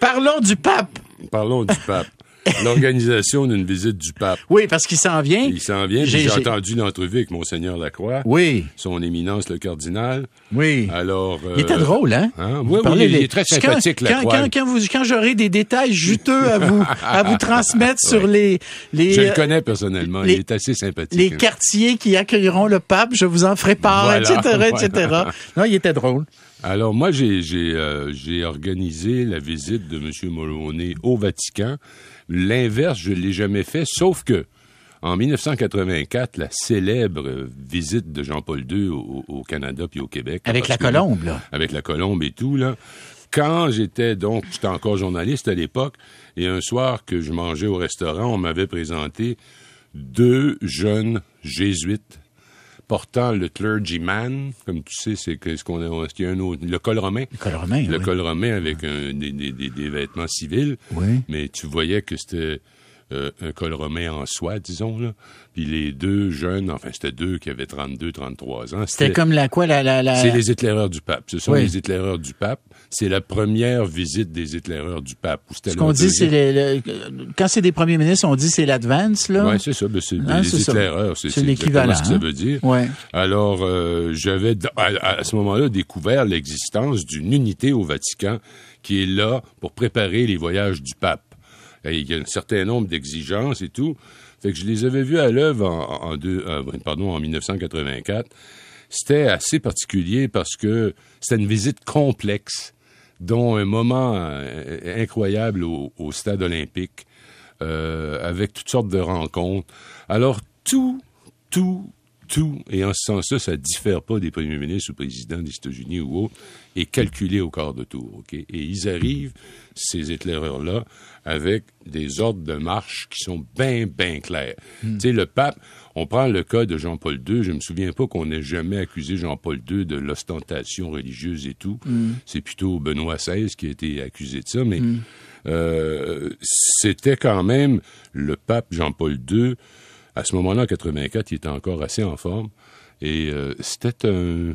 Parlons du pape. Parlons du pape. L'organisation d'une visite du pape. Oui, parce qu'il s'en vient. Il s'en vient. J'ai entendu l'entrevue avec Monseigneur Lacroix. Oui. Son éminence, le cardinal. Oui. Alors. il était euh, drôle, hein? hein? Oui, oui, il est très sympathique, quand, Lacroix. Quand, quand, vous, quand j'aurai des détails juteux à vous, à vous transmettre sur les, les. Je le connais personnellement. il est assez sympathique. Les quartiers qui accueilleront le pape, je vous en ferai part, etc., etc. Non, il était drôle. Alors moi, j'ai euh, j'ai organisé la visite de M. Moloney au Vatican. L'inverse, je l'ai jamais fait, sauf que en 1984, la célèbre visite de Jean-Paul II au, Canada puis au Québec. Avec la colombe, là. Avec la colombe et tout, là. Quand j'étais donc, j'étais encore journaliste à l'époque, et un soir que je mangeais au restaurant, on m'avait présenté deux jeunes jésuites portant le clergyman, comme tu sais, c'est ce qu'on a, qu'il y a un autre, le col romain. Le col romain, Le col romain avec un, des, des, des, vêtements civils. Oui. Mais tu voyais que c'était euh, un col romain en soi, disons, là. Puis les deux jeunes, enfin, c'était deux qui avaient 32, 33 ans. C'était comme la quoi, la... la, la... C'est les éclaireurs du pape. Ce sont les éclaireurs du pape. C'est la première visite des éclaireurs du pape. Ce qu'on dit, c'est le, quand c'est des premiers ministres, on dit c'est l'advance, là. Oui, c'est ça. Ben, c'est hein, les éclaireurs. C'est l'équivalent. ce que ça hein. veut dire. Ouais. Alors, euh, j'avais, à, ce moment-là, découvert l'existence d'une unité au Vatican qui est là pour préparer les voyages du pape. Il y a un certain nombre d'exigences et tout. Fait que je les avais vus à l'œuvre en, euh, pardon, en 1984. C'était assez particulier parce que c'était une visite complexe, dont un moment euh, incroyable au, stade olympique, euh, avec toutes sortes de rencontres. Alors, tout, tout, tout, et en ce sens-là, ça diffère pas des premiers ministres ou présidents des États-Unis ou autres, est calculé au quart de tour. Et ils arrivent, ces éclaireurs-là, avec des ordres de marche qui sont bien, bien clairs. Hmm. Tu sais, le pape, on prend le cas de Jean-Paul II, je me souviens pas qu'on ait jamais accusé Jean-Paul II de l'ostentation religieuse et tout. Hmm. C'est plutôt Benoît XVI qui a été accusé de ça, mais hmm. euh, c'était quand même le pape Jean-Paul II à ce moment-là, en 84, il était encore assez en forme. Et euh, c'était un...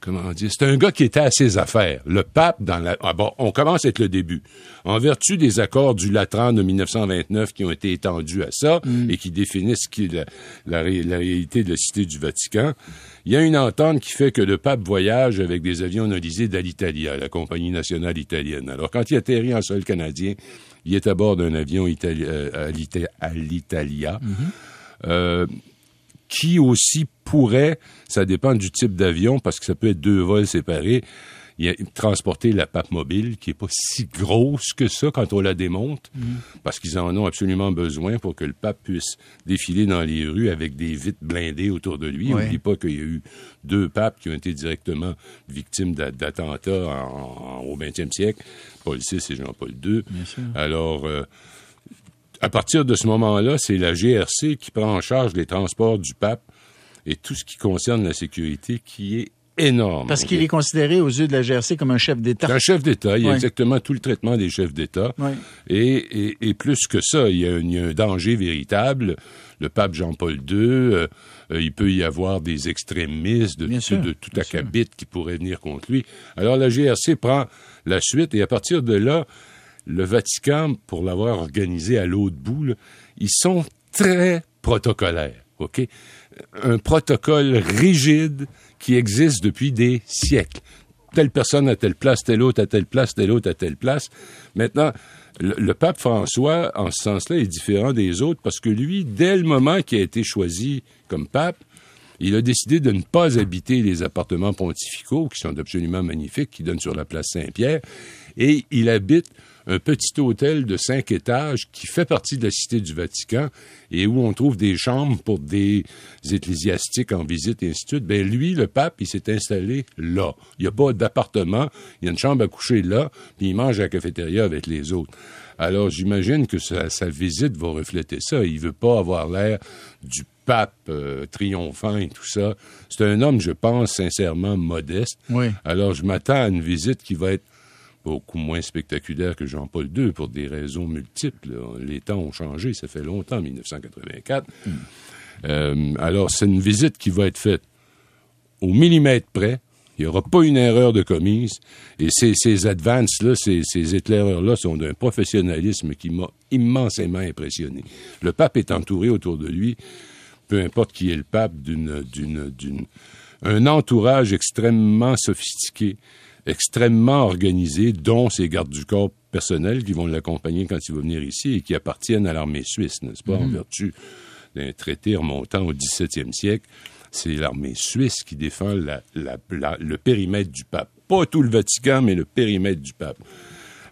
Comment dire? C'était un gars qui était à ses affaires. Le pape, dans la... Ah bon, on commence avec le début. En vertu des accords du Latran de 1929 qui ont été étendus à ça mm. et qui définissent qui la, la, réalité de la cité du Vatican, il y a une entente qui fait que le pape voyage avec des avions nolisés d'Alitalia, la compagnie nationale italienne. Alors, quand il atterrit en sol canadien, il est à bord d'un avion euh, à l'Italia. Mhm. Euh, qui aussi pourrait, ça dépend du type d'avion, parce que ça peut être deux vols séparés, il a transporté la pape mobile, qui est pas si grosse que ça quand on la démonte, mm. parce qu'ils en ont absolument besoin pour que le pape puisse défiler dans les rues avec des vitres blindées autour de lui. N'oublie pas qu'il y a eu deux papes qui ont été directement victimes d'attentats au 20e siècle, Paul VI et Jean-Paul II. Alors, euh, à partir de ce moment-là, c'est la GRC qui prend en charge les transports du pape et tout ce qui concerne la sécurité qui est énorme. Parce qu'il est considéré aux yeux de la GRC comme un chef d'État. Un chef d'État. Il y a exactement tout le traitement des chefs d'État. Et, et, plus que ça, il y, a, un danger véritable. Le pape Jean-Paul II, euh, euh, il peut y avoir des extrémistes de, tout, de tout acabit qui pourraient venir contre lui. Alors la GRC prend la suite et à partir de là, le Vatican, pour l'avoir organisé à l'autre bout, ils sont très protocolaires. OK? Un protocole rigide, qui existe depuis des siècles. Telle personne à telle place, telle autre à telle place, telle autre à telle place. Maintenant, le, pape François, en ce sens-là, est différent des autres parce que lui, dès le moment qu'il a été choisi comme pape, il a décidé de ne pas habiter les appartements pontificaux, qui sont absolument magnifiques, qui donnent sur la place Saint-Pierre, et il habite un petit hôtel de cinq étages qui fait partie de la Cité du Vatican et où on trouve des chambres pour des ecclésiastiques en visite et ainsi de suite. Ben lui, le pape, il s'est installé là. Il n'y a pas d'appartement, il y a une chambre à coucher là, puis il mange à la cafétéria avec les autres. Alors j'imagine que sa, visite va refléter ça. Il veut pas avoir l'air du pape euh, triomphant et tout ça. C'est un homme, je pense, sincèrement modeste. Oui. Alors je m'attends à une visite qui va être beaucoup moins spectaculaire que Jean-Paul II pour des raisons multiples. Les temps ont changé, ça fait longtemps, 1984. Hmm. Euh, alors, c'est une visite qui va être faite au millimètre près, Il n'y aura pas une erreur de commise. Et ces, ces advances-là, ces, ces éclaireurs-là sont d'un professionnalisme qui m'a immensément impressionné. Le pape est entouré autour de lui, peu importe qui est le pape, d'une, d'une, d'une, un entourage extrêmement sophistiqué, extrêmement organisé, dont ses gardes du corps personnels qui vont l'accompagner quand il va venir ici et qui appartiennent à l'armée suisse, n'est-ce pas, en vertu d'un traité remontant au XVIIe siècle c'est l'armée suisse qui défend le périmètre du pape. Pas tout le Vatican, mais le périmètre du pape.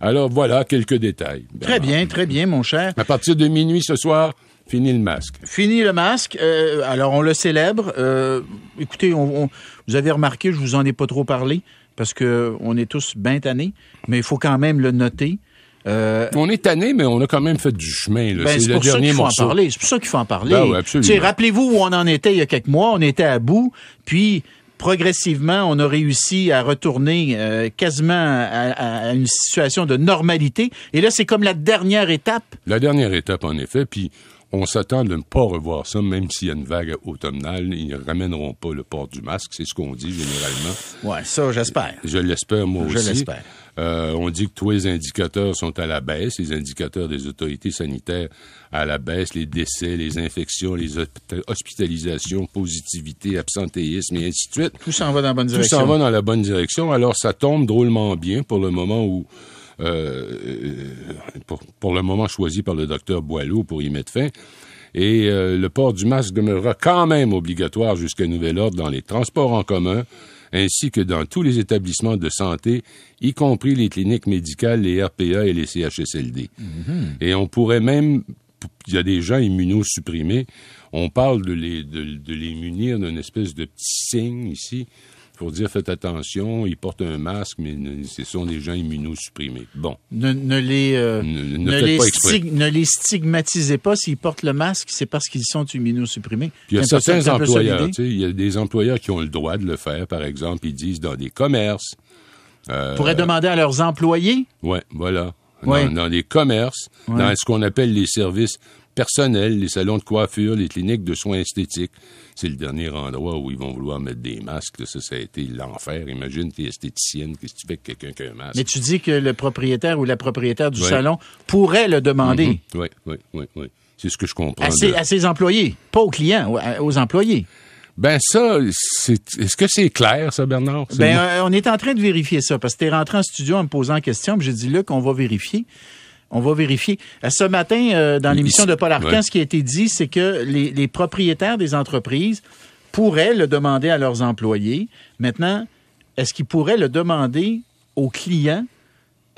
Alors voilà quelques détails. Très bien, très bien, mon cher. À partir de minuit ce soir, fini le masque. Fini le masque. Euh, alors on le célèbre. Euh, écoutez, vous avez remarqué, je vous en ai pas trop parlé parce que on est tous bien tannés, mais il faut quand même le noter. Euh, on est tanné, mais on a quand même fait du chemin. Ben, c'est le dernier morceau. C'est pour ça qu'il faut en parler. Ben rappelez-vous où on en était il y a quelques mois. On était à bout, puis progressivement, on a réussi à retourner euh, quasiment à, une situation de normalité. Et là, c'est comme la dernière étape. La dernière étape, en effet. Puis on s'attend de ne pas revoir ça, même s'il y a une vague automnale. Ils ne ramèneront pas le port du masque, c'est ce qu'on dit généralement. Oui, ça, j'espère. Je l'espère, moi aussi. Je l'espère. Euh, on dit que tous les indicateurs sont à la baisse, les indicateurs des autorités sanitaires à la baisse, les décès, les infections, les hospitalisations, positivité, absentéisme et ainsi de suite. Tout s'en va dans la bonne direction. Tout s'en va dans la bonne direction. Alors, ça tombe drôlement bien pour le moment où pour, pour, le moment choisi par le docteur Boileau pour y mettre fin. Et euh, le port du masque demeurera quand même obligatoire jusqu'à nouvel ordre dans les transports en commun, ainsi que dans tous les établissements de santé, y compris les cliniques médicales, les RPA et les CHSLD. Mm-hmm. Et on pourrait même, il y a des gens immunosupprimés, on parle de les, de, de les munir d'une espèce de petit signe ici, pour dire faites attention, ils portent un masque, mais ce sont des gens immunosupprimés. Bon. Ne, les, euh, ne, les ne, les stigmatisez pas s'ils portent le masque, c'est parce qu'ils sont immunosupprimés. il y a certains employeurs, il y a des employeurs qui ont le droit de le faire, par exemple, ils disent dans des commerces. Euh, pourraient demander à leurs employés? Oui, voilà. Dans, dans, des commerces, dans ce qu'on appelle les services personnels, les salons de coiffure, les cliniques de soins esthétiques. C'est le dernier endroit où ils vont vouloir mettre des masques. Ça, ça a été l'enfer. Imagine, t'es esthéticienne, qu'est-ce que tu fais avec quelqu'un qui a un masque? Mais tu dis que le propriétaire ou la propriétaire du salon pourrait le demander. Oui, oui, oui, oui. C'est ce que je comprends. À ses, employés, pas aux clients, aux employés. Ben ça, est-ce que c'est clair, ça, Bernard? Ben, euh, on est en train de vérifier ça, parce que tu es rentré en studio en me posant la question, j'ai dit là qu'on va vérifier. On va vérifier. Euh, ce matin, euh, dans l'émission de Paul Arcan, ce qui a été dit, c'est que les, propriétaires des entreprises pourraient le demander à leurs employés. Maintenant, est-ce qu'ils pourraient le demander aux clients?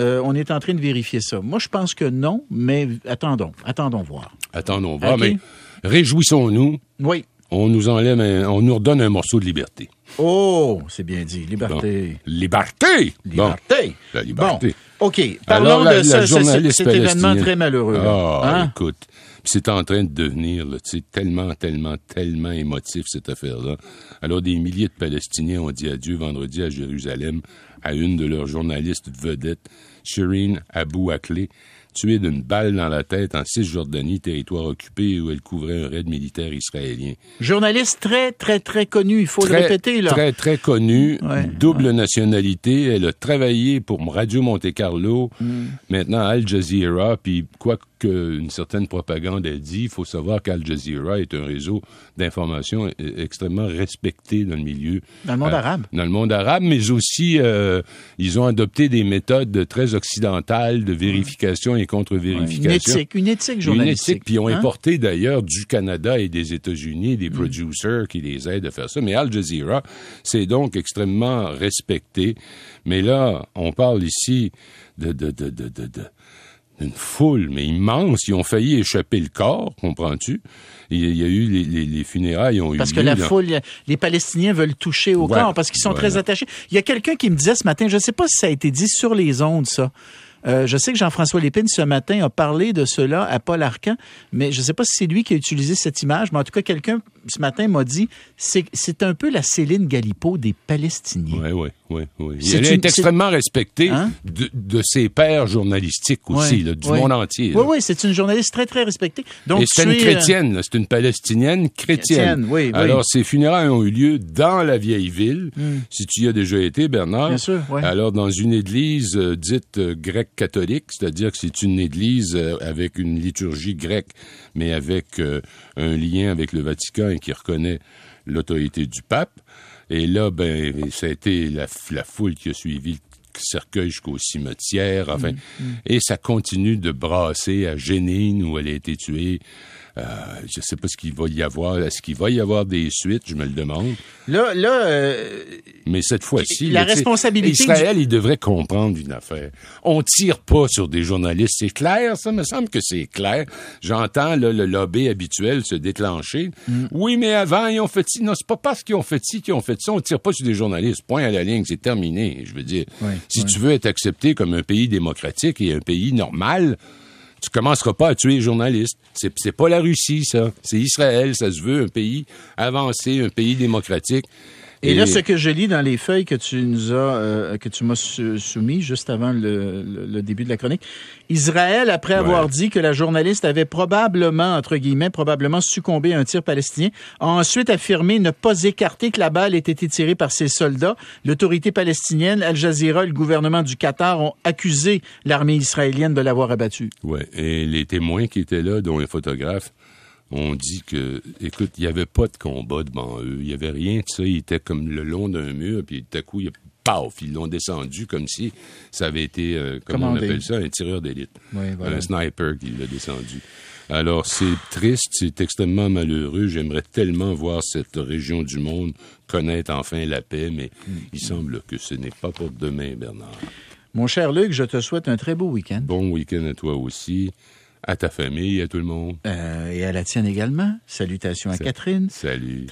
Euh, on est en train de vérifier ça. Moi, je pense que non, mais attendons, attendons voir. Attendons voir, mais réjouissons-nous. Oui. On nous enlève, on nous redonne un morceau de liberté. Oh, c'est bien dit, liberté. Liberté. Liberté. La liberté. OK. Parlons de cet événement très malheureux. Ah, hein? écoute. C'est en train de devenir là, tellement, tellement, tellement émotif, cette affaire-là. Alors, des milliers de Palestiniens ont dit adieu vendredi à Jérusalem à une de leurs journalistes vedettes, Shireen Abou Akleh, tuée d'une balle dans la tête en Cisjordanie, territoire occupé où elle couvrait un raid militaire israélien. Journaliste très, très, très connu, il faut le répéter. Là. Très, très connu, double nationalité. Elle a travaillé pour Radio Monte-Carlo, mm. maintenant Al Jazeera, puis quoi qu'une certaine propagande ait dit, il faut savoir qu'Al Jazeera est un réseau d'information extrêmement respecté dans le milieu. Dans le monde euh, arabe. Dans le monde arabe, mais aussi, euh, ils ont adopté des méthodes très occidentales de vérification et contre-vérification. Une éthique, une éthique journalistique. Une éthique, puis ils ont hein? importé d'ailleurs du Canada et des États-Unis des mm. producers qui les aident à faire ça. Mais Al Jazeera, c'est donc extrêmement respecté. Mais là, on parle ici de, de, de, de, de une foule, mais immense. Ils ont failli échapper le corps, comprends-tu? Il y a eu les, funérailles ont eu Parce que la foule, les Palestiniens veulent toucher au corps parce qu'ils sont très attachés. Il y a quelqu'un qui me disait ce matin, je ne sais pas si ça a été dit sur les ondes, ça. Euh, je sais que Jean-François Lépine, ce matin, a parlé de cela à Paul Arcan, mais je ne sais pas si c'est lui qui a utilisé cette image, mais en tout cas, quelqu'un, ce matin, m'a dit, c'est un peu la Céline Galipo des Palestiniens. Oui, oui, oui, oui. Elle est extrêmement respectée hein? de, ses pairs journalistiques aussi, du monde entier. Oui, oui, c'est une journaliste très, très respectée. Donc, Et c'est une chrétienne, c'est une palestinienne chrétienne. Alors, ces funérailles ont eu lieu dans la vieille ville. Hmm. Si tu y as déjà été, Bernard. Bien sûr, oui. Alors, dans une église euh, dite euh, grecque catholique, c'est-à-dire que c'est une église euh, avec une liturgie grecque, mais avec un lien avec le Vatican et qui reconnaît l'autorité du pape. Et là, ben, ça a été la, foule qui a suivi le cercueil jusqu'au cimetière, enfin, mm, mm. et ça continue de brasser à Génine où elle a été tuée. Euh, je ne sais pas ce qu'il va y avoir. Est-ce qu'il va y avoir des suites? Je me le demande. Là, là. Euh, Mais cette fois-ci, la responsabilité. Israël, il devrait comprendre une affaire. On tire pas sur des journalistes. C'est clair, ça? Me semble que c'est clair. J'entends le lobby habituel se déclencher. Mm. Oui, mais avant, ils ont fait ci. Non, c'est pas parce qu'ils ont fait ci qu'ils ont fait ça. On tire pas sur des journalistes. Point à la ligne, c'est terminé. Je veux dire, si tu veux être accepté comme un pays démocratique et un pays normal, tu commenceras pas à tuer les journalistes. C'est, c'est pas la Russie, ça. C'est Israël, ça se veut un pays avancé, un pays démocratique. Et, là, ce que je lis dans les feuilles que tu nous as, euh, que tu m'as soumis juste avant le, début de la chronique, Israël, après avoir dit que la journaliste avait probablement, entre guillemets, probablement succombé à un tir palestinien, a ensuite affirmé ne pas écarter que la balle ait été tirée par ses soldats. L'autorité palestinienne, Al Jazeera et le gouvernement du Qatar ont accusé l'armée israélienne de l'avoir abattue. Oui, et les témoins qui étaient là, dont les photographes, on dit que, écoute, il n'y avait pas de combat devant eux. Il n'y avait rien de ça. Ils étaient comme le long d'un mur, puis tout à coup, il paf, ils l'ont descendu comme si ça avait été, euh, comment on appelle ça, un tireur d'élite. Un sniper qui l'a descendu. Alors, c'est triste, c'est extrêmement malheureux. J'aimerais tellement voir cette région du monde connaître enfin la paix, mais il semble que ce n'est pas pour demain, Bernard. Mon cher Luc, je te souhaite un très beau week-end. Bon week-end à toi aussi à ta famille, à tout le monde. Euh, et à la tienne également. Salutations à Catherine. Salut.